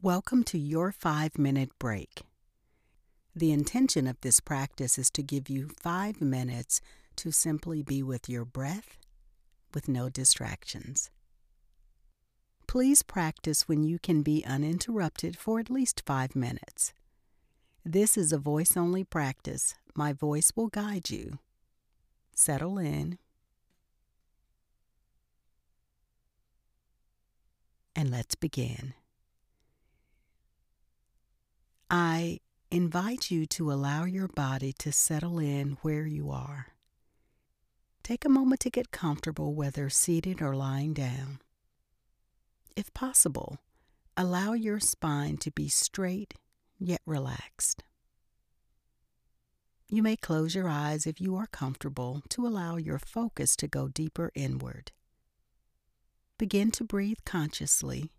Welcome to your five minute break. The intention of this practice is to give you five minutes to simply be with your breath with no distractions. Please practice when you can be uninterrupted for at least five minutes. This is a voice only practice. My voice will guide you. Settle in. And let's begin. I invite you to allow your body to settle in where you are. Take a moment to get comfortable, whether seated or lying down. If possible, allow your spine to be straight yet relaxed. You may close your eyes if you are comfortable to allow your focus to go deeper inward. Begin to breathe consciously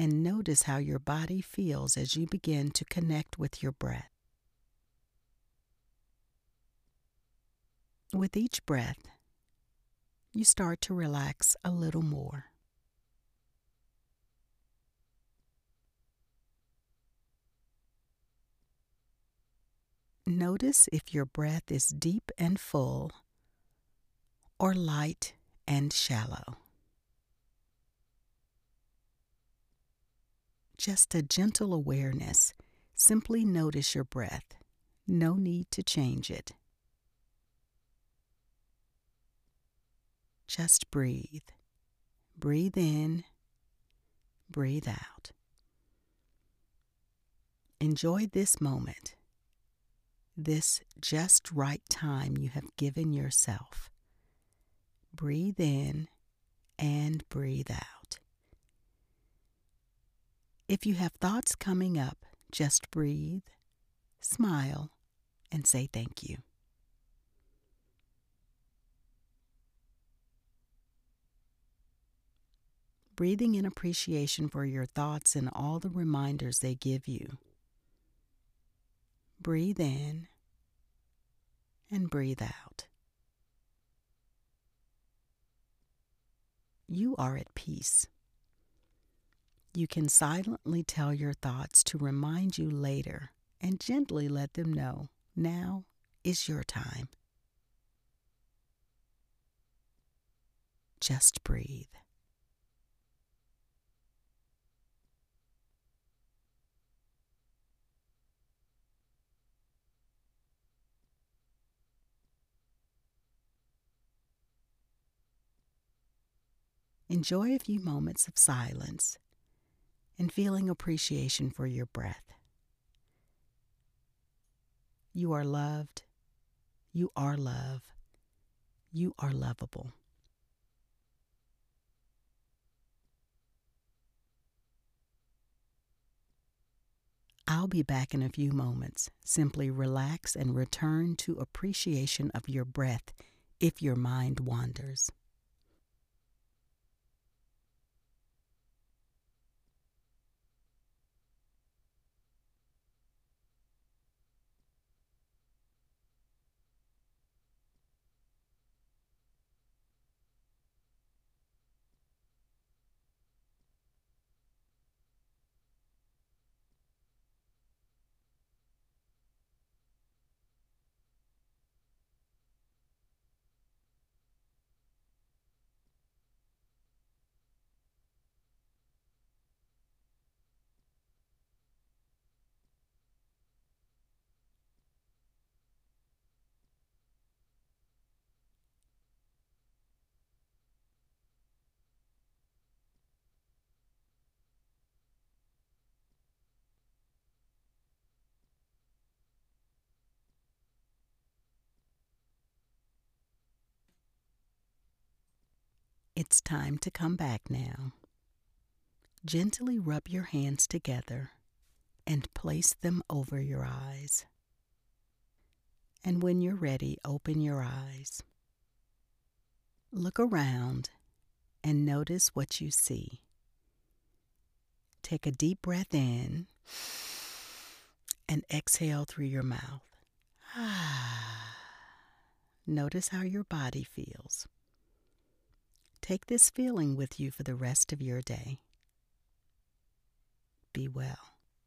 and notice how your body feels as you begin to connect with your breath. With each breath, you start to relax a little more. Notice if your breath is deep and full or light and shallow. Just a gentle awareness. Simply notice your breath. No need to change it. Just breathe. Breathe in, breathe out. Enjoy this moment, this just right time you have given yourself. Breathe in and breathe out. If you have thoughts coming up, just breathe, smile, and say thank you. Breathing in appreciation for your thoughts and all the reminders they give you. Breathe in and breathe out. You are at peace. You can silently tell your thoughts to remind you later and gently let them know now is your time. Just breathe. Enjoy a few moments of silence and feeling appreciation for your breath. You are loved. You are love. You are lovable. I'll be back in a few moments. Simply relax and return to appreciation of your breath if your mind wanders. It's time to come back now. Gently rub your hands together and place them over your eyes. And when you're ready, open your eyes. Look around and notice what you see. Take a deep breath in and exhale through your mouth. Notice how your body feels. Take this feeling with you for the rest of your day. be well.